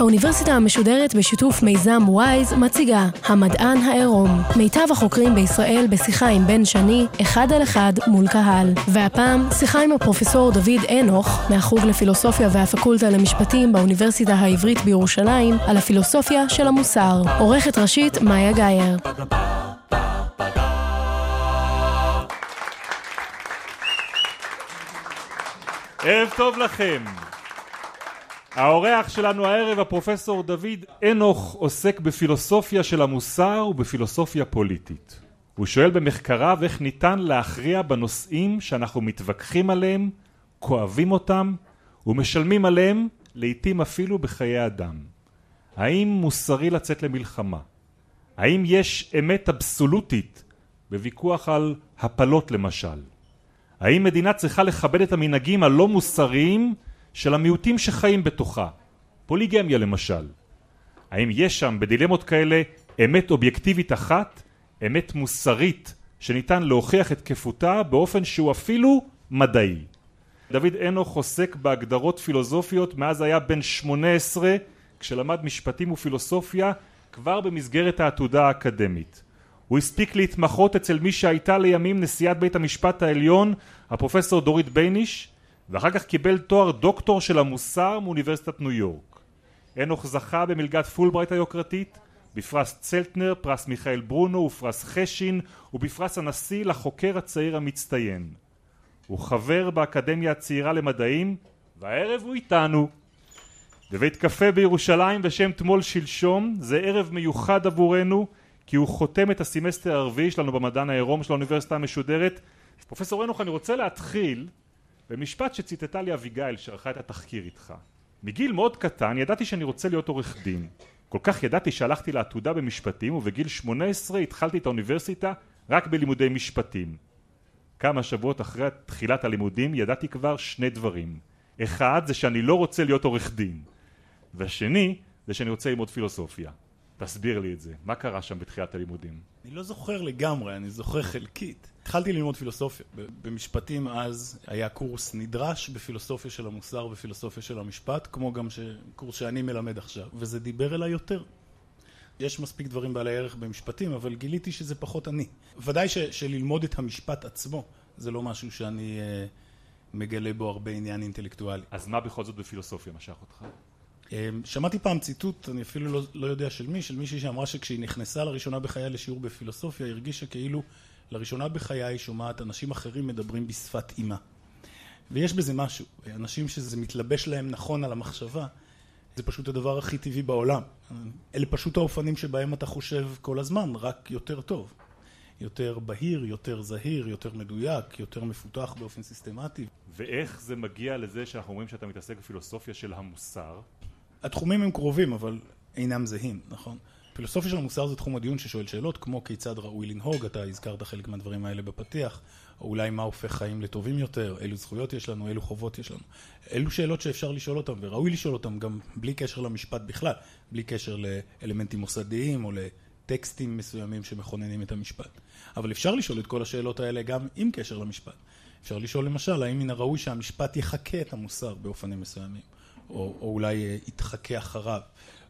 האוניברסיטה המשודרת בשיתוף מיזם וויז מציגה המדען העירום. מיטב החוקרים בישראל בשיחה עם בן שני, אחד על אחד מול קהל. והפעם, שיחה עם הפרופסור דוד אנוך, מהחוג לפילוסופיה והפקולטה למשפטים באוניברסיטה העברית בירושלים, על הפילוסופיה של המוסר. עורכת ראשית, מאיה גאייר. ערב טוב לכם. האורח שלנו הערב, הפרופסור דוד אנוך, עוסק בפילוסופיה של המוסר ובפילוסופיה פוליטית. הוא שואל במחקריו איך ניתן להכריע בנושאים שאנחנו מתווכחים עליהם, כואבים אותם ומשלמים עליהם, לעתים אפילו בחיי אדם. האם מוסרי לצאת למלחמה? האם יש אמת אבסולוטית בוויכוח על הפלות למשל? האם מדינה צריכה לכבד את המנהגים הלא מוסריים של המיעוטים שחיים בתוכה, פוליגמיה למשל. האם יש שם בדילמות כאלה אמת אובייקטיבית אחת, אמת מוסרית שניתן להוכיח את תקפותה באופן שהוא אפילו מדעי. דוד אנוך עוסק בהגדרות פילוסופיות מאז היה בן שמונה עשרה כשלמד משפטים ופילוסופיה כבר במסגרת העתודה האקדמית. הוא הספיק להתמחות אצל מי שהייתה לימים נשיאת בית המשפט העליון הפרופסור דורית בייניש ואחר כך קיבל תואר דוקטור של המוסר מאוניברסיטת ניו יורק. אנוך זכה במלגת פולברייט היוקרתית, בפרס צלטנר, פרס מיכאל ברונו ופרס חשין ובפרס הנשיא לחוקר הצעיר המצטיין. הוא חבר באקדמיה הצעירה למדעים והערב הוא איתנו. בבית קפה בירושלים בשם תמול שלשום זה ערב מיוחד עבורנו כי הוא חותם את הסמסטר הרביעי שלנו במדען העירום של האוניברסיטה המשודרת. פרופסור אנוך אני רוצה להתחיל במשפט שציטטה לי אביגיל שערכה את התחקיר איתך. מגיל מאוד קטן ידעתי שאני רוצה להיות עורך דין. כל כך ידעתי שהלכתי לעתודה במשפטים ובגיל 18 התחלתי את האוניברסיטה רק בלימודי משפטים. כמה שבועות אחרי תחילת הלימודים ידעתי כבר שני דברים. אחד זה שאני לא רוצה להיות עורך דין והשני זה שאני רוצה ללמוד פילוסופיה. תסביר לי את זה, מה קרה שם בתחילת הלימודים? אני לא זוכר לגמרי, אני זוכר חלקית. התחלתי ללמוד פילוסופיה. במשפטים אז היה קורס נדרש בפילוסופיה של המוסר ופילוסופיה של המשפט, כמו גם קורס שאני מלמד עכשיו, וזה דיבר אליי יותר. יש מספיק דברים בעלי ערך במשפטים, אבל גיליתי שזה פחות אני. ודאי ש, שללמוד את המשפט עצמו, זה לא משהו שאני uh, מגלה בו הרבה עניין אינטלקטואלי. אז מה בכל זאת בפילוסופיה משך אותך? אמ, שמעתי פעם ציטוט, אני אפילו לא, לא יודע של מי, של מישהי שאמרה שכשהיא נכנסה לראשונה בחיי לשיעור בפילוסופיה, היא הרגישה כאילו לראשונה בחיי היא שומעת אנשים אחרים מדברים בשפת אימה. ויש בזה משהו, אנשים שזה מתלבש להם נכון על המחשבה, זה פשוט הדבר הכי טבעי בעולם. אלה פשוט האופנים שבהם אתה חושב כל הזמן, רק יותר טוב. יותר בהיר, יותר זהיר, יותר מדויק, יותר מפותח באופן סיסטמטי. ואיך זה מגיע לזה שאנחנו אומרים שאתה מתעסק בפילוסופיה של המוסר? התחומים הם קרובים, אבל אינם זהים, נכון? פילוסופיה של המוסר זה תחום הדיון ששואל שאלות כמו כיצד ראוי לנהוג, אתה הזכרת חלק מהדברים האלה בפתיח, או אולי מה הופך חיים לטובים יותר, אילו זכויות יש לנו, אילו חובות יש לנו. אלו שאלות שאפשר לשאול אותן וראוי לשאול אותן גם בלי קשר למשפט בכלל, בלי קשר לאלמנטים מוסדיים או לטקסטים מסוימים שמכוננים את המשפט. אבל אפשר לשאול את כל השאלות האלה גם עם קשר למשפט. אפשר לשאול למשל, האם מן הראוי שהמשפט יחקה את המוסר באופנים מסוימים. או, או אולי אה, יתחכה אחריו,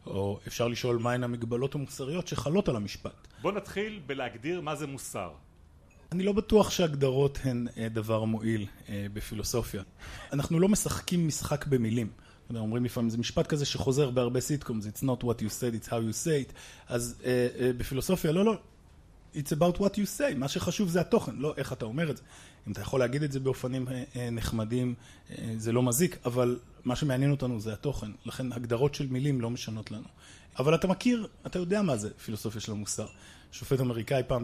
או אפשר לשאול מהן המגבלות המוסריות שחלות על המשפט. בוא נתחיל בלהגדיר מה זה מוסר. אני לא בטוח שהגדרות הן אה, דבר מועיל אה, בפילוסופיה. אנחנו לא משחקים משחק במילים. אומרים לפעמים, זה משפט כזה שחוזר בהרבה סיטקומס, it's not what you said, it's how you say it. אז בפילוסופיה, לא, לא, it's about what you say, מה שחשוב זה התוכן, לא איך אתה אומר את זה. אם אתה יכול להגיד את זה באופנים נחמדים, זה לא מזיק, אבל מה שמעניין אותנו זה התוכן, לכן הגדרות של מילים לא משנות לנו. אבל אתה מכיר, אתה יודע מה זה פילוסופיה של המוסר. שופט אמריקאי פעם,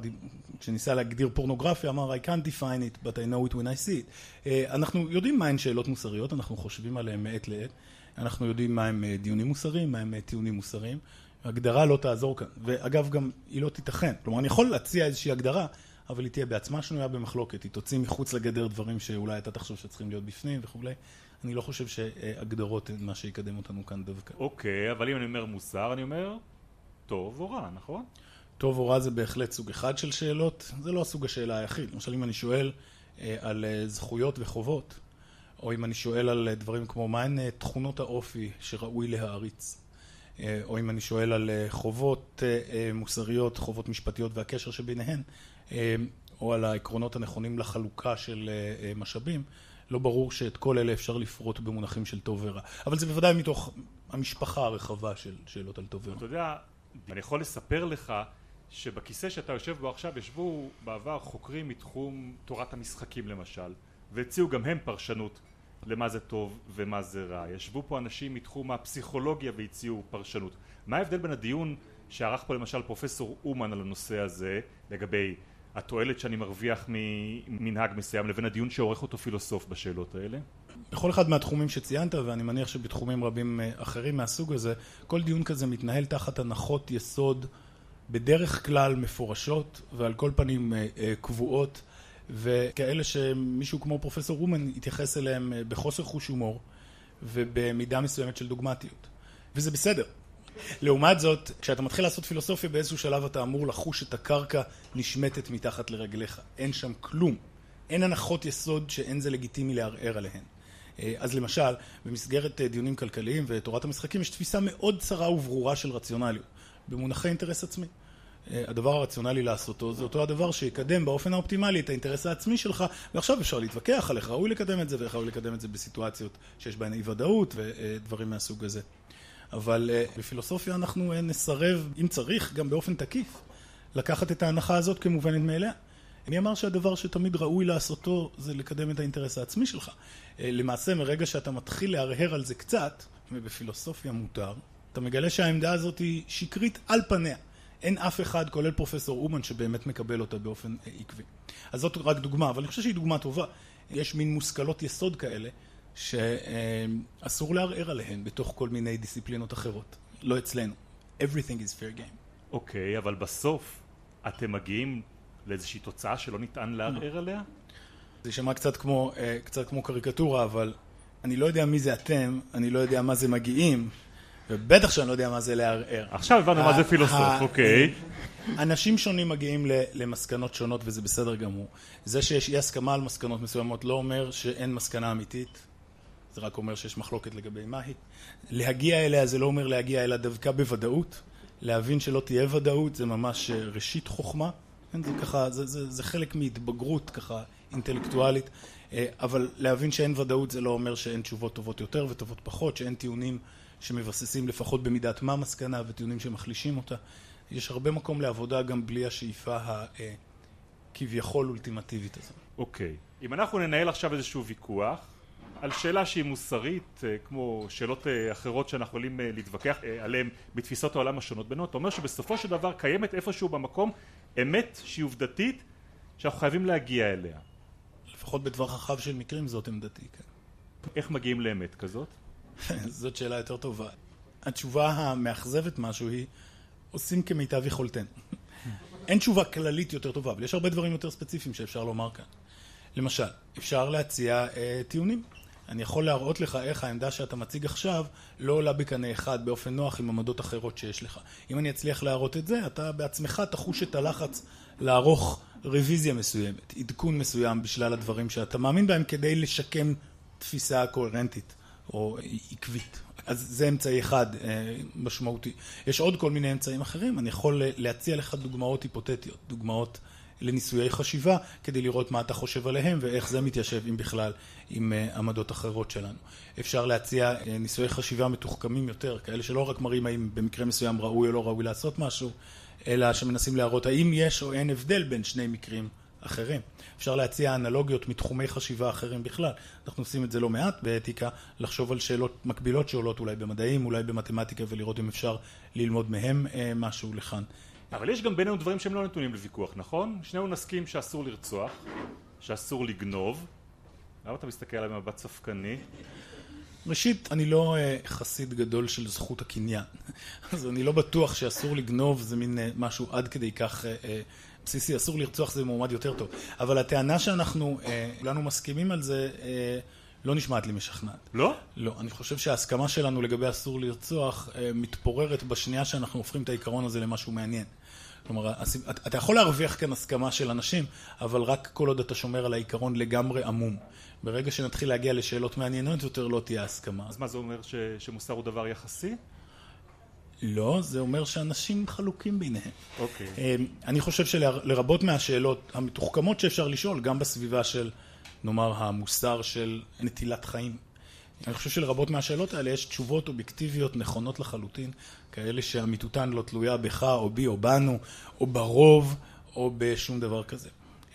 כשניסה להגדיר פורנוגרפיה, אמר I can't define it, but I know it when I see it. אה, אנחנו יודעים מהן שאלות מוסריות, אנחנו חושבים עליהן מעת לעת. אנחנו יודעים מהם אה, דיונים מוסריים, מהם אה, טיעונים מוסריים. הגדרה לא תעזור כאן. ואגב, גם היא לא תיתכן. כלומר, אני יכול להציע איזושהי הגדרה, אבל היא תהיה בעצמה שנויה במחלוקת, היא תוציא מחוץ לגדר דברים שאולי אתה תחשוב שצריכים להיות בפנים וכולי. אני לא חושב שהגדרות הן מה שיקדם אותנו כאן דווקא. אוקיי, אבל אם אני אומר מוסר, אני אומר טוב או רע, נכון? טוב או רע זה בהחלט סוג אחד של שאלות, זה לא הסוג השאלה היחיד. למשל, אם אני שואל אה, על אה, זכויות וחובות, או אם אני שואל על אה, דברים כמו מהן תכונות האופי שראוי להעריץ, או אם אני שואל על חובות מוסריות, חובות משפטיות והקשר שביניהן, או על העקרונות הנכונים לחלוקה של משאבים, לא ברור שאת כל אלה אפשר לפרוט במונחים של טוב ורע. אבל זה בוודאי מתוך המשפחה הרחבה של שאלות על טוב ורע. אתה יודע, אני יכול לספר לך שבכיסא שאתה יושב בו עכשיו ישבו בעבר חוקרים מתחום תורת המשחקים למשל והציעו גם הם פרשנות למה זה טוב ומה זה רע. ישבו פה אנשים מתחום הפסיכולוגיה והציעו פרשנות. מה ההבדל בין הדיון שערך פה למשל פרופסור אומן על הנושא הזה לגבי התועלת שאני מרוויח ממנהג מסוים לבין הדיון שעורך אותו פילוסוף בשאלות האלה? בכל אחד מהתחומים שציינת ואני מניח שבתחומים רבים אה, אחרים מהסוג הזה כל דיון כזה מתנהל תחת הנחות יסוד בדרך כלל מפורשות ועל כל פנים אה, אה, קבועות וכאלה שמישהו כמו פרופסור רומן התייחס אליהם בחוסר חוש הומור ובמידה מסוימת של דוגמטיות וזה בסדר לעומת זאת, כשאתה מתחיל לעשות פילוסופיה באיזשהו שלב אתה אמור לחוש את הקרקע נשמטת מתחת לרגליך. אין שם כלום. אין הנחות יסוד שאין זה לגיטימי לערער עליהן. אה, אז למשל, במסגרת אה, דיונים כלכליים ותורת המשחקים יש תפיסה מאוד צרה וברורה של רציונליות, במונחי אינטרס עצמי. אה, הדבר הרציונלי לעשותו זה אותו הדבר שיקדם באופן האופטימלי את האינטרס העצמי שלך ועכשיו אפשר להתווכח על איך ראוי לקדם את זה ואיך ראוי לקדם את זה בסיטואציות שיש בהן אי ודאות ודברים מהסוג הזה. אבל uh, בפילוסופיה אנחנו uh, נסרב, אם צריך, גם באופן תקיף, לקחת את ההנחה הזאת כמובנת מאליה. אני אמר שהדבר שתמיד ראוי לעשותו זה לקדם את האינטרס העצמי שלך. Uh, למעשה, מרגע שאתה מתחיל להרהר על זה קצת, ובפילוסופיה מותר, אתה מגלה שהעמדה הזאת היא שקרית על פניה. אין אף אחד, כולל פרופסור אומן, שבאמת מקבל אותה באופן עקבי. אז זאת רק דוגמה, אבל אני חושב שהיא דוגמה טובה. יש מין מושכלות יסוד כאלה, שאסור לערער עליהן בתוך כל מיני דיסציפלינות אחרות. לא אצלנו. Everything is fair game. אוקיי, okay, אבל בסוף אתם מגיעים לאיזושהי תוצאה שלא ניתן לערער לא. עליה? זה יישמע קצת כמו, אה, קצת כמו קריקטורה, אבל אני לא יודע מי זה אתם, אני לא יודע מה זה מגיעים, ובטח שאני לא יודע מה זה לערער. עכשיו הבנו מה זה פילוסוף, אוקיי. אנשים שונים מגיעים למסקנות שונות וזה בסדר גמור. זה שיש אי הסכמה על מסקנות מסוימות לא אומר שאין מסקנה אמיתית. זה רק אומר שיש מחלוקת לגבי מהי. להגיע אליה זה לא אומר להגיע אליה דווקא בוודאות. להבין שלא תהיה ודאות זה ממש אה, ראשית חוכמה. כן, זה ככה, זה, זה, זה חלק מהתבגרות ככה אינטלקטואלית. אה, אבל להבין שאין ודאות זה לא אומר שאין תשובות טובות יותר וטובות פחות, שאין טיעונים שמבססים לפחות במידת מה מסקנה וטיעונים שמחלישים אותה. יש הרבה מקום לעבודה גם בלי השאיפה הכביכול אה, אולטימטיבית הזאת. אוקיי. Okay. אם אנחנו ננהל עכשיו איזשהו ויכוח על שאלה שהיא מוסרית, אה, כמו שאלות אה, אחרות שאנחנו יכולים אה, להתווכח עליהן בתפיסות העולם השונות בינינו, אתה אומר שבסופו של דבר קיימת איפשהו במקום אמת שהיא עובדתית שאנחנו חייבים להגיע אליה. לפחות בטווח רחב של מקרים זאת עמדתי, כן. איך מגיעים לאמת כזאת? זאת שאלה יותר טובה. התשובה המאכזבת משהו היא עושים כמיטב יכולתנו. אין תשובה כללית יותר טובה, אבל יש הרבה דברים יותר ספציפיים שאפשר לומר כאן. למשל, אפשר להציע אה, טיעונים. אני יכול להראות לך איך העמדה שאתה מציג עכשיו לא עולה בקנה אחד באופן נוח עם עמדות אחרות שיש לך. אם אני אצליח להראות את זה, אתה בעצמך תחוש את הלחץ לערוך רוויזיה מסוימת, עדכון מסוים בשלל הדברים שאתה מאמין בהם כדי לשקם תפיסה קוהרנטית או עקבית. אז זה אמצעי אחד אה, משמעותי. יש עוד כל מיני אמצעים אחרים, אני יכול להציע לך דוגמאות היפותטיות, דוגמאות לניסויי חשיבה כדי לראות מה אתה חושב עליהם ואיך זה מתיישב אם בכלל עם uh, עמדות אחרות שלנו. אפשר להציע uh, ניסויי חשיבה מתוחכמים יותר, כאלה שלא רק מראים האם במקרה מסוים ראוי או לא ראוי לעשות משהו, אלא שמנסים להראות האם יש או אין הבדל בין שני מקרים אחרים. אפשר להציע אנלוגיות מתחומי חשיבה אחרים בכלל. אנחנו עושים את זה לא מעט באתיקה, לחשוב על שאלות מקבילות שעולות אולי במדעים, אולי במתמטיקה ולראות אם אפשר ללמוד מהם uh, משהו לכאן. אבל יש גם בינינו דברים שהם לא נתונים לוויכוח, נכון? שנינו נסכים שאסור לרצוח, שאסור לגנוב. למה אתה מסתכל עליי במבט ספקני? ראשית, אני לא uh, חסיד גדול של זכות הקניין. אז אני לא בטוח שאסור לגנוב זה מין uh, משהו עד כדי כך uh, בסיסי, אסור לרצוח זה מועמד יותר טוב. אבל הטענה שאנחנו כולנו מסכימים על זה לא נשמעת לי משכנעת. לא? לא. אני חושב שההסכמה שלנו לגבי אסור לרצוח מתפוררת בשנייה שאנחנו הופכים את העיקרון הזה למשהו מעניין. כלומר, אתה יכול להרוויח כאן הסכמה של אנשים, אבל רק כל עוד אתה שומר על העיקרון לגמרי עמום. ברגע שנתחיל להגיע לשאלות מעניינות יותר, לא תהיה הסכמה. אז מה זה אומר, ש, שמוסר הוא דבר יחסי? לא, זה אומר שאנשים חלוקים ביניהם. אוקיי. אמ, אני חושב שלרבות מהשאלות המתוחכמות שאפשר לשאול, גם בסביבה של, נאמר, המוסר של נטילת חיים, אני חושב שלרבות מהשאלות האלה יש תשובות אובייקטיביות נכונות לחלוטין, כאלה שאמיתותן לא תלויה בך או בי או בנו, או ברוב, או בשום דבר כזה.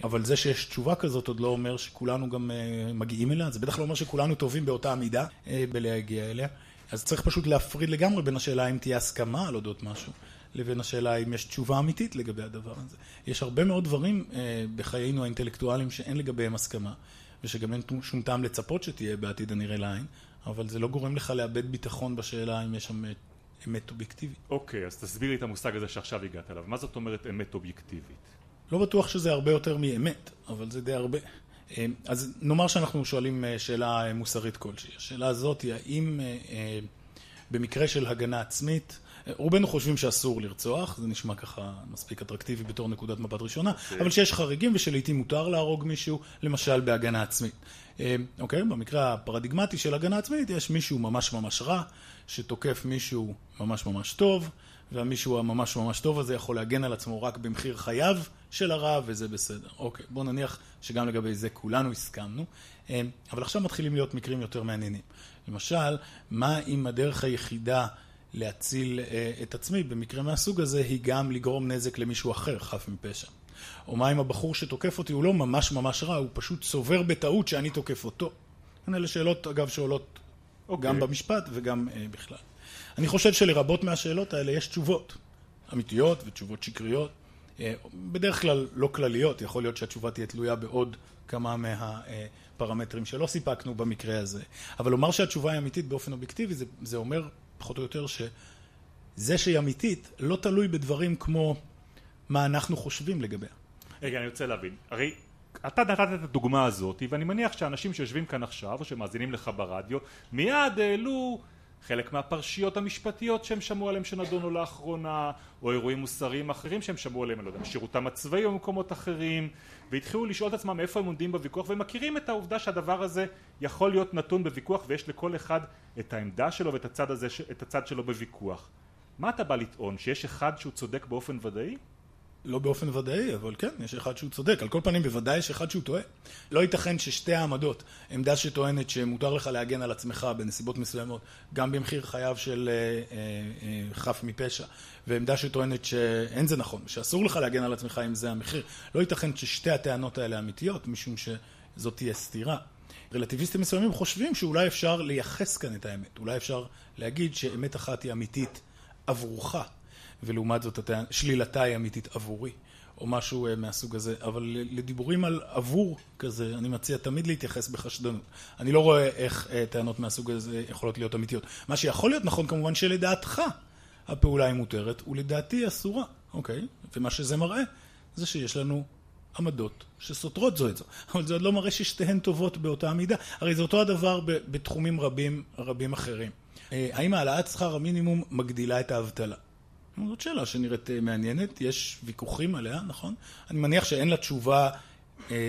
אבל זה שיש תשובה כזאת עוד לא אומר שכולנו גם uh, מגיעים אליה, זה בטח לא אומר שכולנו טובים באותה מידה uh, בלהגיע אליה. אז צריך פשוט להפריד לגמרי בין השאלה אם תהיה הסכמה על אודות משהו, לבין השאלה אם יש תשובה אמיתית לגבי הדבר הזה. יש הרבה מאוד דברים uh, בחיינו האינטלקטואליים שאין לגביהם הסכמה. ושגם אין שום טעם לצפות שתהיה בעתיד הנראה לעין, אבל זה לא גורם לך לאבד ביטחון בשאלה אם יש שם אמת אובייקטיבית. אוקיי, אז תסביר לי את המושג הזה שעכשיו הגעת אליו. מה זאת אומרת אמת אובייקטיבית? לא בטוח שזה הרבה יותר מאמת, אבל זה די הרבה. אה, אז נאמר שאנחנו שואלים אה, שאלה מוסרית כלשהי. השאלה הזאת היא האם אה, במקרה של הגנה עצמית רובנו חושבים שאסור לרצוח, זה נשמע ככה מספיק אטרקטיבי בתור נקודת מבט ראשונה, okay. אבל שיש חריגים ושלעיתים מותר להרוג מישהו, למשל בהגנה עצמית. אה, אוקיי, במקרה הפרדיגמטי של הגנה עצמית יש מישהו ממש ממש רע, שתוקף מישהו ממש ממש טוב, והמישהו הממש ממש טוב הזה יכול להגן על עצמו רק במחיר חייו של הרע, וזה בסדר. אוקיי, בואו נניח שגם לגבי זה כולנו הסכמנו, אה, אבל עכשיו מתחילים להיות מקרים יותר מעניינים. למשל, מה אם הדרך היחידה להציל אה, את עצמי במקרה מהסוג הזה היא גם לגרום נזק למישהו אחר חף מפשע. או מה אם הבחור שתוקף אותי הוא לא ממש ממש רע, הוא פשוט סובר בטעות שאני תוקף אותו. אלה שאלות אגב שעולות okay. אוקיי. גם במשפט וגם uh, בכלל. אני חושב שלרבות מהשאלות האלה יש תשובות אמיתיות ותשובות שקריות. Uh, בדרך כלל לא כלליות, יכול להיות שהתשובה תהיה תלויה בעוד כמה מהפרמטרים שלא סיפקנו במקרה הזה. אבל לומר שהתשובה היא אמיתית באופן אובייקטיבי זה, זה אומר פחות או יותר, שזה שהיא אמיתית לא תלוי בדברים כמו מה אנחנו חושבים לגביה. רגע, אני רוצה להבין. הרי אתה נתת את הדוגמה הזאת, ואני מניח שאנשים שיושבים כאן עכשיו, או שמאזינים לך ברדיו, מיד העלו חלק מהפרשיות המשפטיות שהם שמעו עליהם שנדונו לאחרונה, או אירועים מוסריים אחרים שהם שמעו עליהם, אני לא יודע, בשירותם הצבאי במקומות אחרים, והתחילו לשאול את עצמם איפה הם עומדים בוויכוח, והם מכירים את העובדה שהדבר הזה יכול להיות נתון בוויכוח, ויש לכל אחד את העמדה שלו ואת הצד, הזה, הצד שלו בוויכוח. מה אתה בא לטעון? שיש אחד שהוא צודק באופן ודאי? לא באופן ודאי, אבל כן, יש אחד שהוא צודק. על כל פנים, בוודאי יש אחד שהוא טועה. לא ייתכן ששתי העמדות, עמדה שטוענת שמותר לך להגן על עצמך בנסיבות מסוימות, גם במחיר חייו של אה, אה, אה, חף מפשע, ועמדה שטוענת שאין זה נכון, שאסור לך להגן על עצמך אם זה המחיר. לא ייתכן ששתי הטענות האלה אמיתיות, משום שזאת תהיה סתירה. רלטיביסטים מסוימים חושבים שאולי אפשר לייחס כאן את האמת. אולי אפשר להגיד שאמת אחת היא אמיתית עבורך. ולעומת זאת שלילתה היא אמיתית עבורי, או משהו אה, מהסוג הזה. אבל לדיבורים על עבור כזה, אני מציע תמיד להתייחס בחשדנות. אני לא רואה איך אה, טענות מהסוג הזה יכולות להיות אמיתיות. מה שיכול להיות נכון כמובן שלדעתך הפעולה היא מותרת, ולדעתי היא אסורה, אוקיי? ומה שזה מראה זה שיש לנו עמדות שסותרות זו את זו. אבל זה עוד לא מראה ששתיהן טובות באותה מידה. הרי זה אותו הדבר בתחומים רבים, רבים אחרים. אה, האם העלאת שכר המינימום מגדילה את האבטלה? זאת שאלה שנראית אה, מעניינת, יש ויכוחים עליה, נכון? אני מניח שאין לה תשובה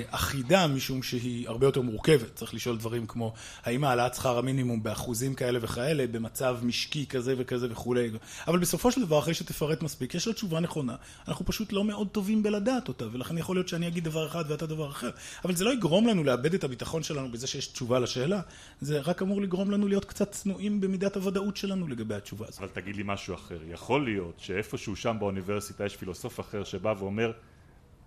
אחידה משום שהיא הרבה יותר מורכבת. צריך לשאול דברים כמו האם העלאת שכר המינימום באחוזים כאלה וכאלה, במצב משקי כזה וכזה וכולי. אבל בסופו של דבר, אחרי שתפרט מספיק, יש לה תשובה נכונה. אנחנו פשוט לא מאוד טובים בלדעת אותה, ולכן יכול להיות שאני אגיד דבר אחד ואתה דבר אחר. אבל זה לא יגרום לנו לאבד את הביטחון שלנו בזה שיש תשובה לשאלה, זה רק אמור לגרום לנו להיות קצת צנועים במידת הוודאות שלנו לגבי התשובה הזאת. אבל תגיד לי משהו אחר. יכול להיות שאיפשהו שם באוניברסיטה יש פילוסוף אחר שבא ואומר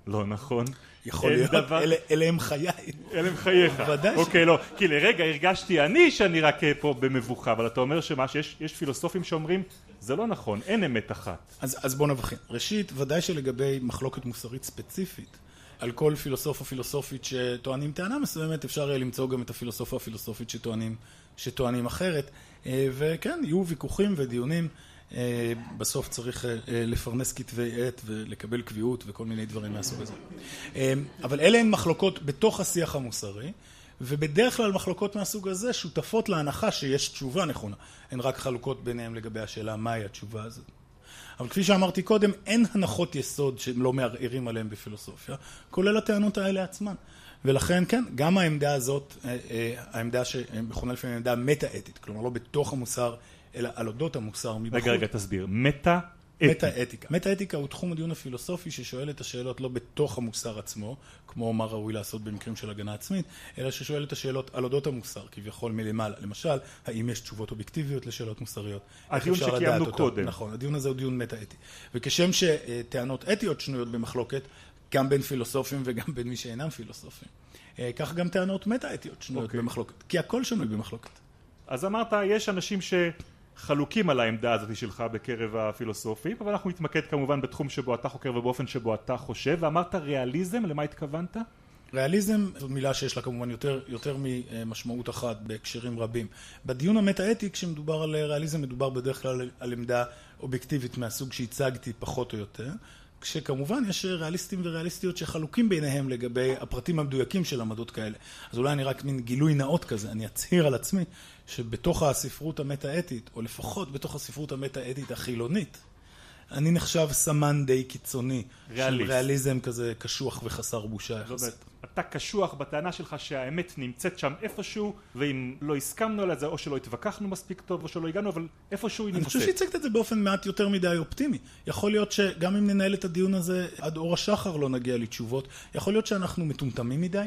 לא נכון. יכול להיות, דבר... אלה, אלה הם חיי. אלה הם חייך. ודאי. אוקיי, לא. כי לרגע הרגשתי אני שאני רק אה, פה במבוכה, אבל אתה אומר שמה, שיש פילוסופים שאומרים, זה לא נכון, אין אמת אחת. אז, אז בוא נבחין. ראשית, ודאי שלגבי מחלוקת מוסרית ספציפית, על כל פילוסוף או פילוסופית שטוענים טענה מסוימת, אפשר יהיה למצוא גם את הפילוסוף או הפילוסופית שטוענים, שטוענים אחרת. אה, וכן, יהיו ויכוחים ודיונים. בסוף צריך לפרנס כתבי עת ולקבל קביעות וכל מיני דברים מהסוג הזה. אבל אלה הן מחלוקות בתוך השיח המוסרי, ובדרך כלל מחלוקות מהסוג הזה שותפות להנחה שיש תשובה נכונה. הן רק חלוקות ביניהן לגבי השאלה מהי התשובה הזאת. אבל כפי שאמרתי קודם, אין הנחות יסוד שהם לא מערערים עליהן בפילוסופיה, כולל הטענות האלה עצמן. ולכן כן, גם העמדה הזאת, העמדה שמכונה לפעמים עמדה מטה-אתית, כלומר לא בתוך המוסר, אלא על אודות המוסר מבחוץ. רגע, רגע, תסביר. מטה... מטה-אתיקה. מטה-אתיקה הוא תחום הדיון הפילוסופי ששואל את השאלות לא בתוך המוסר עצמו, כמו מה ראוי לעשות במקרים של הגנה עצמית, אלא ששואל את השאלות על אודות המוסר, כביכול מלמעלה. למשל, האם יש תשובות אובייקטיביות לשאלות מוסריות? הדיון שקיימנו קודם. נכון, הדיון הזה הוא דיון מטה-אתי. וכשם שטענות אתיות שנויות במחלוקת, גם בין פילוסופים וגם בין מי שאינם פילוסופים. כך גם טענות מטה-אתיות שנויות okay. במחלוקת, כי הכל שנוי במחלוקת. אז אמרת, יש אנשים ש... חלוקים על העמדה הזאת שלך בקרב הפילוסופים, אבל אנחנו נתמקד כמובן בתחום שבו אתה חוקר ובאופן שבו אתה חושב, ואמרת ריאליזם, למה התכוונת? ריאליזם זו מילה שיש לה כמובן יותר, יותר ממשמעות אחת בהקשרים רבים. בדיון המטה-אתי כשמדובר על ריאליזם מדובר בדרך כלל על עמדה אובייקטיבית מהסוג שהצגתי פחות או יותר, כשכמובן יש ריאליסטים וריאליסטיות שחלוקים ביניהם לגבי הפרטים המדויקים של עמדות כאלה. אז אולי אני רק מין גילוי נאות כזה, אני אצהיר על עצמי שבתוך הספרות המטה-אתית, או לפחות בתוך הספרות המטה-אתית החילונית, אני נחשב סמן די קיצוני. ריאליסט. של ריאליזם כזה קשוח וחסר בושה יחסית. אתה קשוח בטענה שלך שהאמת נמצאת שם איפשהו, ואם לא הסכמנו על זה, או שלא התווכחנו מספיק טוב, או שלא הגענו, אבל איפשהו היא נמצאת. אני חושב שהצגת את זה באופן מעט יותר מדי אופטימי. יכול להיות שגם אם ננהל את הדיון הזה עד אור השחר לא נגיע לתשובות, יכול להיות שאנחנו מטומטמים מדי.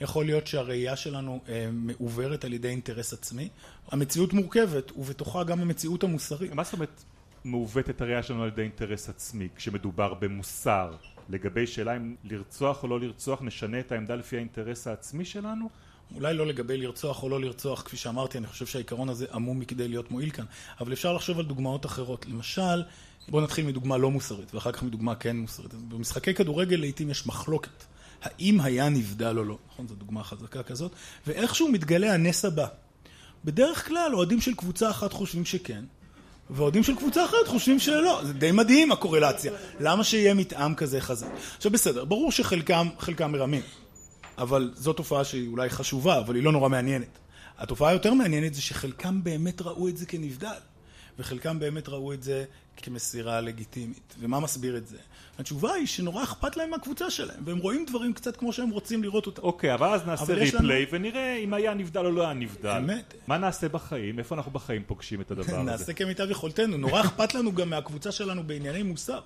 יכול להיות שהראייה שלנו אה, מעוברת על ידי אינטרס עצמי. המציאות מורכבת, ובתוכה גם המציאות המוסרית. מה זאת אומרת מעוותת הראייה שלנו על ידי אינטרס עצמי, כשמדובר במוסר? לגבי שאלה אם לרצוח או לא לרצוח נשנה את העמדה לפי האינטרס העצמי שלנו? אולי לא לגבי לרצוח או לא לרצוח, כפי שאמרתי, אני חושב שהעיקרון הזה עמום מכדי להיות מועיל כאן, אבל אפשר לחשוב על דוגמאות אחרות. למשל, בואו נתחיל מדוגמה לא מוסרית, ואחר כך מדוגמה כן מוסרית. במשחקי כדורגל לעיתים יש מחלוקת. האם היה נבדל או לא, נכון? זו דוגמה חזקה כזאת, ואיכשהו מתגלה הנס הבא. בדרך כלל אוהדים של קבוצה אחת חושבים שכן, ואוהדים של קבוצה אחרת חושבים שלא. זה די מדהים הקורלציה. למה שיהיה מתאם כזה חזק? עכשיו בסדר, ברור שחלקם חלקם מרמים, אבל זו תופעה שהיא אולי חשובה, אבל היא לא נורא מעניינת. התופעה היותר מעניינת זה שחלקם באמת ראו את זה כנבדל, וחלקם באמת ראו את זה כמסירה לגיטימית. ומה מסביר את זה? התשובה היא שנורא אכפת להם מהקבוצה שלהם, והם רואים דברים קצת כמו שהם רוצים לראות אותם. אוקיי, אבל אז נעשה ריפליי לנו... ונראה אם היה נבדל או לא היה נבדל. אמת. מה נעשה בחיים? איפה אנחנו בחיים פוגשים את הדבר הזה? נעשה כמיטב יכולתנו. נורא אכפת לנו גם מהקבוצה שלנו בענייני מוסר.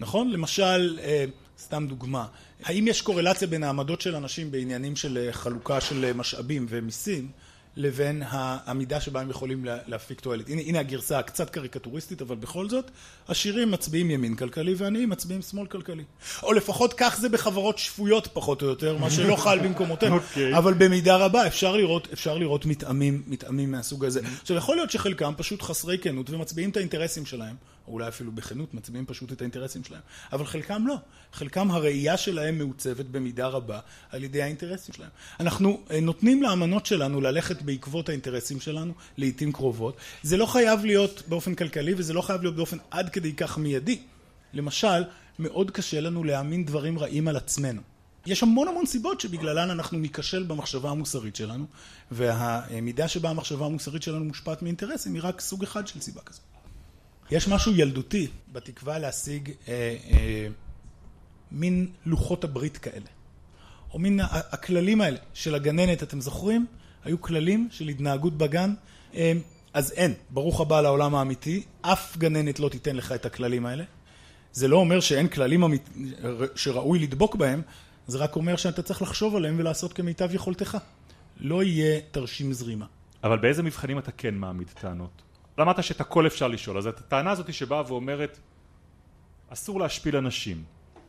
נכון? למשל, אה, סתם דוגמה, האם יש קורלציה בין העמדות של אנשים בעניינים של אה, חלוקה של אה, משאבים ומיסים? לבין המידה שבה הם יכולים להפיק תועלת. הנה, הנה הגרסה הקצת קריקטוריסטית, אבל בכל זאת, עשירים מצביעים ימין כלכלי ועניים מצביעים שמאל כלכלי. או לפחות כך זה בחברות שפויות פחות או יותר, מה שלא חל במקומותינו. Okay. אוקיי. אבל במידה רבה אפשר לראות, אפשר לראות מתאמים, מתאמים מהסוג הזה. עכשיו, יכול להיות שחלקם פשוט חסרי כנות ומצביעים את האינטרסים שלהם. או אולי אפילו בכנות מצביעים פשוט את האינטרסים שלהם. אבל חלקם לא. חלקם הראייה שלהם מעוצבת במידה רבה על ידי האינטרסים שלהם. אנחנו אה, נותנים לאמנות שלנו ללכת בעקבות האינטרסים שלנו, לעיתים קרובות. זה לא חייב להיות באופן כלכלי וזה לא חייב להיות באופן עד כדי כך מיידי. למשל, מאוד קשה לנו להאמין דברים רעים על עצמנו. יש המון המון סיבות שבגללן אנחנו ניכשל במחשבה המוסרית שלנו, והמידה שבה המחשבה המוסרית שלנו מושפעת מאינטרסים היא רק סוג אחד של סיבה כזאת. יש משהו ילדותי בתקווה להשיג אה, אה, מין לוחות הברית כאלה. או מין הכללים האלה של הגננת, אתם זוכרים? היו כללים של התנהגות בגן. אה, אז אין, ברוך הבא לעולם האמיתי, אף גננת לא תיתן לך את הכללים האלה. זה לא אומר שאין כללים אמית... שראוי לדבוק בהם, זה רק אומר שאתה צריך לחשוב עליהם ולעשות כמיטב יכולתך. לא יהיה תרשים זרימה. אבל באיזה מבחנים אתה כן מעמיד טענות? אמרת שאת הכל אפשר לשאול, אז את הטענה הזאת שבאה ואומרת אסור להשפיל אנשים,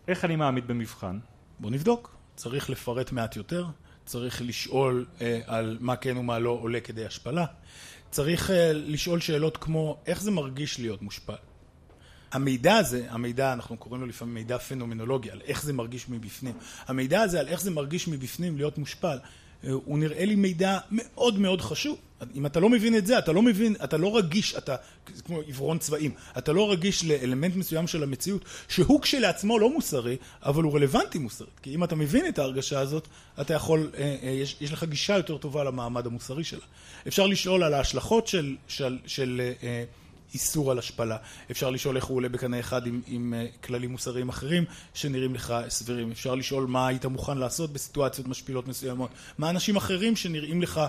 איך אני מעמיד במבחן? בוא נבדוק, צריך לפרט מעט יותר, צריך לשאול אה, על מה כן ומה לא עולה כדי השפלה, צריך אה, לשאול שאלות כמו איך זה מרגיש להיות מושפל. המידע הזה, המידע, אנחנו קוראים לו לפעמים מידע פנומנולוגי, על איך זה מרגיש מבפנים. המידע הזה על איך זה מרגיש מבפנים להיות מושפל, אה, הוא נראה לי מידע מאוד מאוד חשוב. אם אתה לא מבין את זה, אתה לא מבין, אתה לא רגיש, אתה, זה כמו עיוורון צבעים, אתה לא רגיש לאלמנט מסוים של המציאות, שהוא כשלעצמו לא מוסרי, אבל הוא רלוונטי מוסרית. כי אם אתה מבין את ההרגשה הזאת, אתה יכול, אה, אה, יש, יש לך גישה יותר טובה למעמד המוסרי שלה. אפשר לשאול על ההשלכות של, של, של אה, איסור על השפלה. אפשר לשאול איך הוא עולה בקנה אחד עם, עם כללים מוסריים אחרים שנראים לך סבירים. אפשר לשאול מה היית מוכן לעשות בסיטואציות משפילות מסוימות. מה אנשים אחרים שנראים לך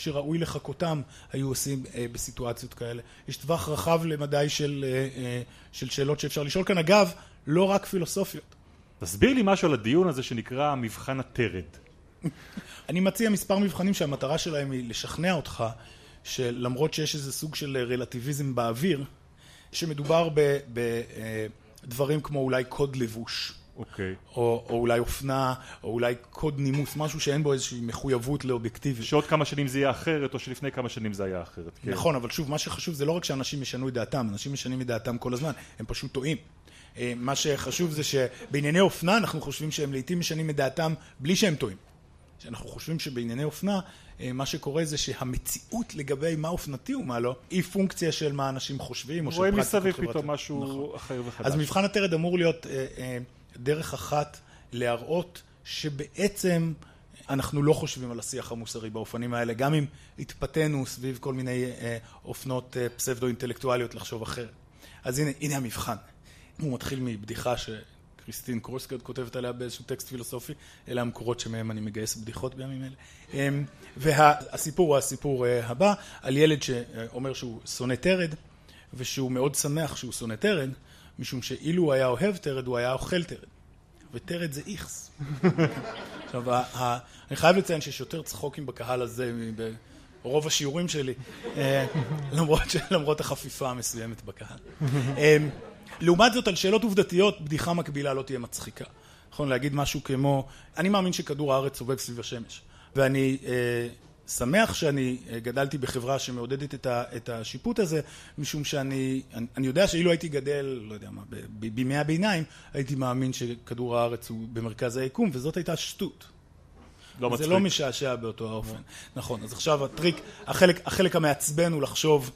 שראוי לחכותם היו עושים אה, בסיטואציות כאלה. יש טווח רחב למדי של, אה, אה, של שאלות שאפשר לשאול כאן. אגב, לא רק פילוסופיות. תסביר לי משהו על הדיון הזה שנקרא מבחן הטרד. אני מציע מספר מבחנים שהמטרה שלהם היא לשכנע אותך שלמרות שיש איזה סוג של רלטיביזם באוויר, שמדובר בדברים כמו אולי קוד לבוש. אוקיי. או, או אולי אופנה, או אולי קוד נימוס, משהו שאין בו איזושהי מחויבות לאובייקטיביות. שעוד כמה שנים זה יהיה אחרת, או שלפני כמה שנים זה היה אחרת. כן. נכון, אבל שוב, מה שחשוב זה לא רק שאנשים ישנו את דעתם, אנשים משנים את דעתם כל הזמן, הם פשוט טועים. אה, מה שחשוב זה שבענייני אופנה אנחנו חושבים שהם לעיתים משנים את דעתם בלי שהם טועים. שאנחנו חושבים שבענייני אופנה אה, מה שקורה זה שהמציאות לגבי מה אופנתי ומה לא היא פונקציה של מה אנשים חושבים או של פרקטיקות חברתיות. רואים מסביב פתאום משהו נכון. אחר וחדש. אז מבחן הטרד אמור להיות אה, אה, דרך אחת להראות שבעצם אנחנו לא חושבים על השיח המוסרי באופנים האלה, גם אם התפתינו סביב כל מיני אה, אופנות אה, פסבדו-אינטלקטואליות לחשוב אחרת. אז הנה, הנה המבחן. הוא מתחיל מבדיחה שקריסטין קרוסקרד כותבת עליה באיזשהו טקסט פילוסופי, אלה המקורות שמהם אני מגייס בדיחות בימים אלה. אה, והסיפור הוא הסיפור אה, הבא, על ילד שאומר שהוא שונא תרד, ושהוא מאוד שמח שהוא שונא תרד, משום שאילו הוא היה אוהב תרד, הוא היה אוכל תרד. ותרד זה איכס. עכשיו, אני חייב לציין שיש יותר צחוקים בקהל הזה ברוב השיעורים שלי, אה, למרות, למרות החפיפה המסוימת בקהל. אה, לעומת זאת, על שאלות עובדתיות, בדיחה מקבילה לא תהיה מצחיקה. נכון להגיד משהו כמו, אני מאמין שכדור הארץ סובב סביב השמש, ואני אה, שמח שאני אה, גדלתי בחברה שמעודדת את, ה, את השיפוט הזה, משום שאני אני, אני יודע שאילו הייתי גדל, לא יודע מה, בימי הביניים, הייתי מאמין שכדור הארץ הוא במרכז היקום, וזאת הייתה שטות. לא זה לא משעשע באותו האופן. נכון, אז עכשיו הטריק, החלק, החלק המעצבן הוא לחשוב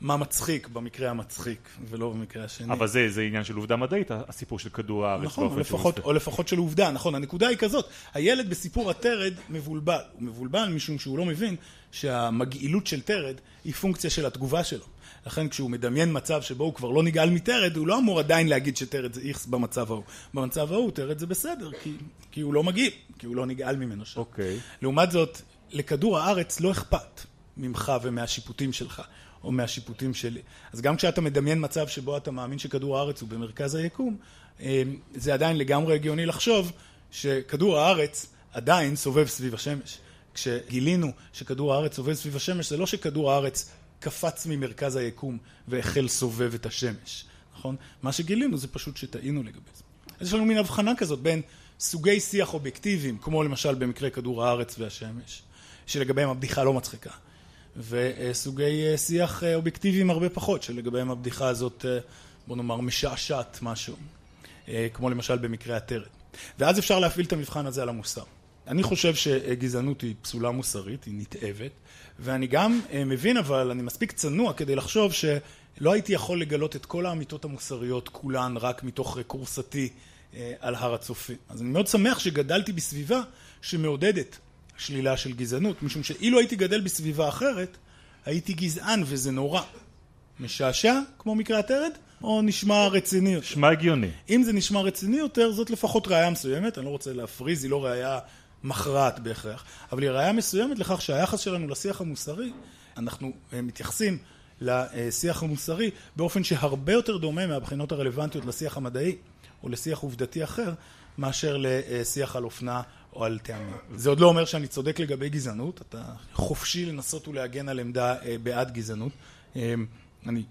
מה מצחיק במקרה המצחיק, ולא במקרה השני. אבל זה, זה עניין של עובדה מדעית, הסיפור של כדור הארץ. נכון, או לפחות, או לפחות של עובדה, נכון. הנקודה היא כזאת, הילד בסיפור הטרד מבולבל. הוא מבולבל משום שהוא לא מבין שהמגעילות של טרד היא פונקציה של התגובה שלו. לכן כשהוא מדמיין מצב שבו הוא כבר לא נגעל מטרד, הוא לא אמור עדיין להגיד שטרד זה איכס במצב ההוא. במצב ההוא טרד זה בסדר, כי, כי הוא לא מגעיל, כי הוא לא נגעל ממנו שם. אוקיי. לעומת זאת, לכדור הארץ לא אכפת ממך ומהשיפוטים שלך. או מהשיפוטים שלי. אז גם כשאתה מדמיין מצב שבו אתה מאמין שכדור הארץ הוא במרכז היקום, אה, זה עדיין לגמרי הגיוני לחשוב שכדור הארץ עדיין סובב סביב השמש. כשגילינו שכדור הארץ סובב סביב השמש, זה לא שכדור הארץ קפץ ממרכז היקום והחל סובב את השמש, נכון? מה שגילינו זה פשוט שטעינו לגבי זה. אז יש לנו מין הבחנה כזאת בין סוגי שיח אובייקטיביים, כמו למשל במקרה כדור הארץ והשמש, שלגביהם הבדיחה לא מצחיקה. וסוגי אה, שיח אה, אובייקטיביים הרבה פחות, שלגביהם הבדיחה הזאת, אה, בוא נאמר, משעשעת משהו, כמו למשל במקרה הטרד. ואז אפשר להפעיל את המבחן הזה על המוסר. אני חושב שגזענות היא פסולה מוסרית, היא נתעבת, ואני גם מבין אבל, אני מספיק צנוע כדי לחשוב שלא הייתי יכול לגלות את כל האמיתות המוסריות כולן רק מתוך רקורסתי על הר הצופים. אז אני מאוד שמח שגדלתי בסביבה שמעודדת שלילה של גזענות, משום שאילו הייתי גדל בסביבה אחרת, הייתי גזען וזה נורא. משעשע, כמו מקרה הטרד, או נשמע רציני יותר? נשמע הגיוני. אם זה נשמע רציני יותר, זאת לפחות ראייה מסוימת, אני לא רוצה להפריז, היא לא ראייה מכרעת בהכרח, אבל היא ראייה מסוימת לכך שהיחס שלנו לשיח המוסרי, אנחנו אה, מתייחסים לשיח המוסרי באופן שהרבה יותר דומה מהבחינות הרלוונטיות לשיח המדעי או לשיח עובדתי אחר, מאשר לשיח על אופנה או על טעמים. זה עוד לא אומר שאני צודק לגבי גזענות, אתה חופשי לנסות ולהגן על עמדה אה, בעד גזענות. אה, אני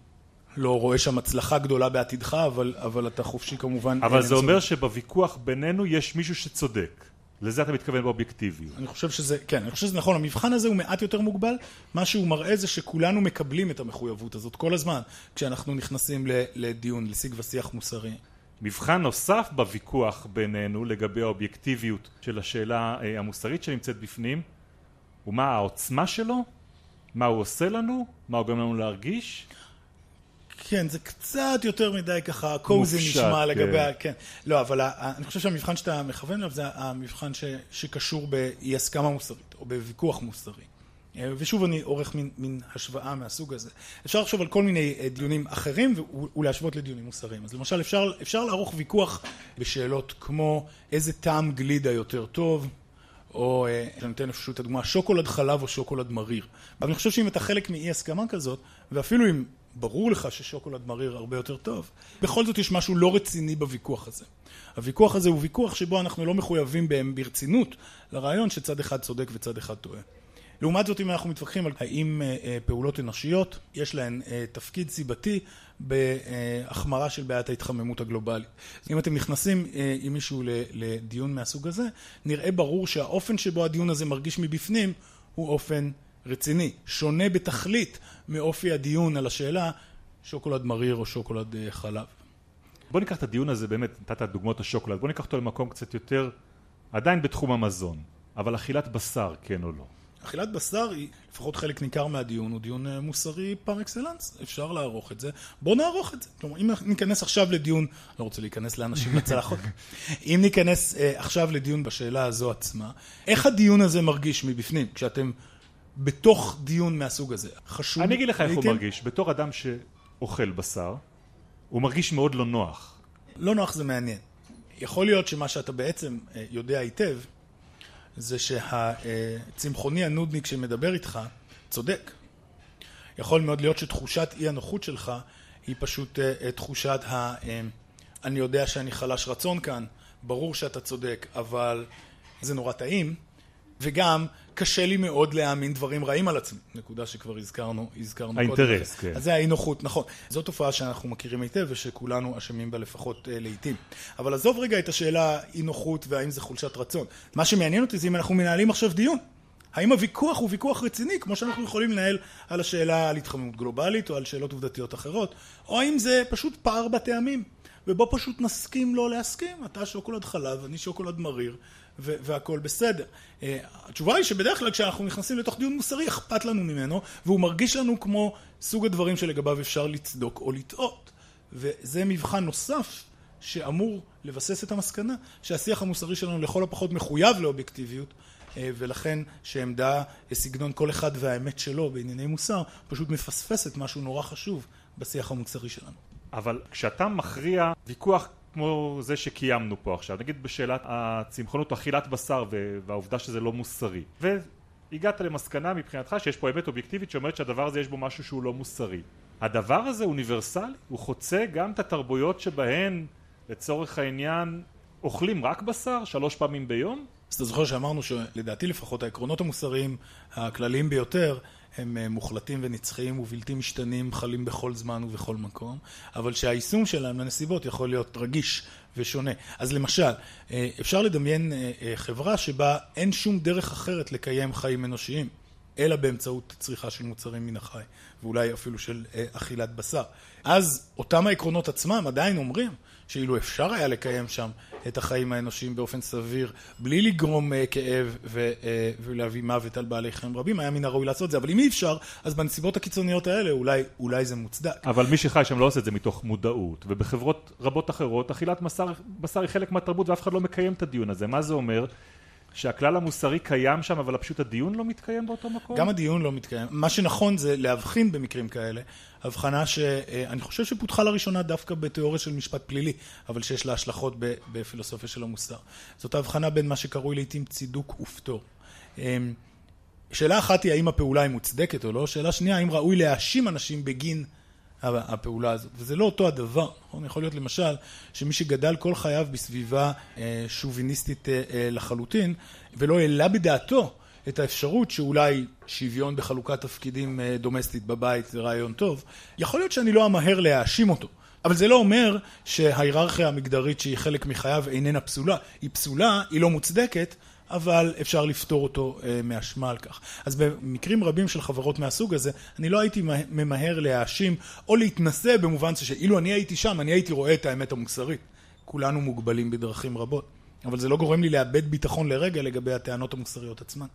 לא רואה שם הצלחה גדולה בעתידך, אבל, אבל אתה חופשי כמובן. אבל זה אומר שבוויכוח בינינו יש מישהו שצודק. לזה אתה מתכוון באובייקטיביות. אני חושב שזה, כן, אני חושב שזה נכון. המבחן הזה הוא מעט יותר מוגבל. מה שהוא מראה זה שכולנו מקבלים את המחויבות הזאת כל הזמן, כשאנחנו נכנסים לדיון, לשיג ושיח מוסרי. מבחן נוסף בוויכוח בינינו לגבי האובייקטיביות של השאלה אה, המוסרית שנמצאת בפנים הוא מה העוצמה שלו מה הוא עושה לנו? מה הוא גורם לנו להרגיש? כן, זה קצת יותר מדי ככה, קוזי נשמע לגבי ה... כן. לא, אבל אני חושב שהמבחן שאתה מכוון אליו זה המבחן שקשור באי הסכמה מוסרית, או בוויכוח מוסרי. ושוב אני עורך מין, מין השוואה מהסוג הזה. אפשר לחשוב על כל מיני דיונים אחרים ולהשוות לדיונים מוסריים. אז למשל אפשר, אפשר לערוך ויכוח בשאלות כמו איזה טעם גלידה יותר טוב, או אני נותן פשוט הדוגמה שוקולד חלב או שוקולד מריר. אבל אני חושב שאם אתה חלק מאי הסכמה כזאת, ואפילו אם ברור לך ששוקולד מריר הרבה יותר טוב, בכל זאת יש משהו לא רציני בוויכוח הזה. הוויכוח הזה הוא ויכוח שבו אנחנו לא מחויבים בהם ברצינות לרעיון שצד אחד צודק וצד אחד טועה. לעומת זאת אם אנחנו מתווכחים על האם פעולות אנושיות יש להן תפקיד סיבתי בהחמרה של בעיית ההתחממות הגלובלית. אם אתם נכנסים עם מישהו לדיון מהסוג הזה, נראה ברור שהאופן שבו הדיון הזה מרגיש מבפנים הוא אופן רציני, שונה בתכלית מאופי הדיון על השאלה שוקולד מריר או שוקולד חלב. בוא ניקח את הדיון הזה, באמת נתת דוגמאות השוקולד, בוא ניקח אותו למקום קצת יותר עדיין בתחום המזון, אבל אכילת בשר כן או לא? אכילת בשר היא, לפחות חלק ניכר מהדיון, הוא דיון מוסרי פר אקסלנס, אפשר לערוך את זה, בוא נערוך את זה. כלומר, אם ניכנס עכשיו לדיון, לא רוצה להיכנס לאנשים לצלחות, אם ניכנס עכשיו לדיון בשאלה הזו עצמה, איך הדיון הזה מרגיש מבפנים, כשאתם בתוך דיון מהסוג הזה? חשוב... אני אגיד לך איך הוא מרגיש, בתור אדם שאוכל בשר, הוא מרגיש מאוד לא נוח. לא נוח זה מעניין. יכול להיות שמה שאתה בעצם יודע היטב, זה שהצמחוני הנודניק שמדבר איתך צודק. יכול מאוד להיות שתחושת אי הנוחות שלך היא פשוט תחושת ה... אני יודע שאני חלש רצון כאן, ברור שאתה צודק, אבל זה נורא טעים, וגם קשה לי מאוד להאמין דברים רעים על עצמי, נקודה שכבר הזכרנו, הזכרנו קודם. האינטרס, כן. אז זה האי נוחות, נכון. זו תופעה שאנחנו מכירים היטב ושכולנו אשמים בה לפחות לעיתים. אבל עזוב רגע את השאלה אי נוחות והאם זה חולשת רצון. מה שמעניין אותי זה אם אנחנו מנהלים עכשיו דיון. האם הוויכוח הוא ויכוח רציני, כמו שאנחנו יכולים לנהל על השאלה על התחממות גלובלית או על שאלות עובדתיות אחרות, או האם זה פשוט פער בטעמים, ובו פשוט נסכים לא להסכים, אתה שוקולד חלב, אני שוקולד מריר, והכל בסדר. התשובה היא שבדרך כלל כשאנחנו נכנסים לתוך דיון מוסרי, אכפת לנו ממנו, והוא מרגיש לנו כמו סוג הדברים שלגביו אפשר לצדוק או לטעות. וזה מבחן נוסף שאמור לבסס את המסקנה שהשיח המוסרי שלנו לכל הפחות מחויב לאובייקטיביות, ולכן שעמדה סגנון כל אחד והאמת שלו בענייני מוסר, פשוט מפספסת משהו נורא חשוב בשיח המוסרי שלנו. אבל כשאתה מכריע ויכוח כמו זה שקיימנו פה עכשיו, נגיד בשאלת הצמחונות, אכילת בשר והעובדה שזה לא מוסרי, והגעת למסקנה מבחינתך שיש פה אמת אובייקטיבית שאומרת שהדבר הזה יש בו משהו שהוא לא מוסרי. הדבר הזה אוניברסלי? הוא חוצה גם את התרבויות שבהן לצורך העניין אוכלים רק בשר שלוש פעמים ביום? אז אתה זוכר שאמרנו שלדעתי לפחות העקרונות המוסריים הכלליים ביותר הם מוחלטים ונצחיים ובלתי משתנים, חלים בכל זמן ובכל מקום, אבל שהיישום שלהם לנסיבות יכול להיות רגיש ושונה. אז למשל, אפשר לדמיין חברה שבה אין שום דרך אחרת לקיים חיים אנושיים, אלא באמצעות צריכה של מוצרים מן החי, ואולי אפילו של אכילת בשר. אז אותם העקרונות עצמם עדיין אומרים שאילו אפשר היה לקיים שם את החיים האנושיים באופן סביר, בלי לגרום כאב ולהביא מוות על בעלי חיים רבים, היה מן הראוי לעשות זה, אבל אם אי אפשר, אז בנסיבות הקיצוניות האלה אולי, אולי זה מוצדק. אבל מי שחי שם לא עושה את זה מתוך מודעות, ובחברות רבות אחרות, אכילת בשר היא חלק מהתרבות ואף אחד לא מקיים את הדיון הזה. מה זה אומר? שהכלל המוסרי קיים שם, אבל פשוט הדיון לא מתקיים באותו מקום? גם הדיון לא מתקיים. מה שנכון זה להבחין במקרים כאלה, הבחנה שאני חושב שפותחה לראשונה דווקא בתיאוריה של משפט פלילי, אבל שיש לה השלכות בפילוסופיה של המוסר. זאת ההבחנה בין מה שקרוי לעיתים צידוק ופטור. שאלה אחת היא האם הפעולה היא מוצדקת או לא, שאלה שנייה האם ראוי להאשים אנשים בגין הפעולה הזאת, וזה לא אותו הדבר, נכון? יכול להיות למשל שמי שגדל כל חייו בסביבה שוביניסטית לחלוטין ולא העלה בדעתו את האפשרות שאולי שוויון בחלוקת תפקידים דומסטית בבית זה רעיון טוב, יכול להיות שאני לא אמהר להאשים אותו, אבל זה לא אומר שההיררכיה המגדרית שהיא חלק מחייו איננה פסולה, היא פסולה, היא לא מוצדקת, אבל אפשר לפתור אותו מאשמה על כך. אז במקרים רבים של חברות מהסוג הזה, אני לא הייתי ממהר להאשים או להתנסה במובן שאילו אני הייתי שם, אני הייתי רואה את האמת המוסרית. כולנו מוגבלים בדרכים רבות, אבל זה לא גורם לי לאבד ביטחון לרגע לגבי הטענות המוסריות עצמן.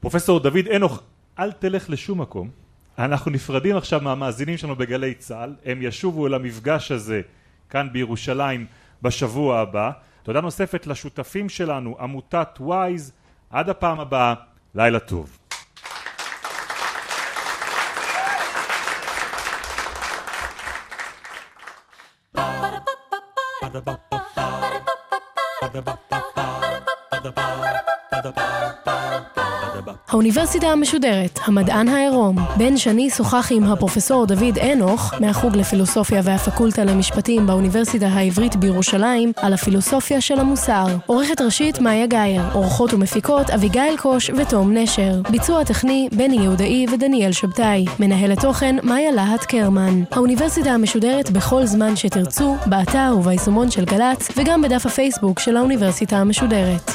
פרופסור דוד אנוך, אל תלך לשום מקום. אנחנו נפרדים עכשיו מהמאזינים שלנו בגלי צה"ל, הם ישובו אל המפגש הזה כאן בירושלים בשבוע הבא. תודה נוספת לשותפים שלנו, עמותת וויז, עד הפעם הבאה, לילה טוב. האוניברסיטה המשודרת, המדען העירום. בן שני שוחח עם הפרופסור דוד אנוך, מהחוג לפילוסופיה והפקולטה למשפטים באוניברסיטה העברית בירושלים, על הפילוסופיה של המוסר. עורכת ראשית מאיה גאייר, עורכות ומפיקות אביגיל קוש ותום נשר. ביצוע טכני בני יהודאי ודניאל שבתאי. מנהלת תוכן מאיה להט קרמן. האוניברסיטה המשודרת בכל זמן שתרצו, באתר וביישומון של גל"צ, וגם בדף הפייסבוק של האוניברסיטה המשודרת.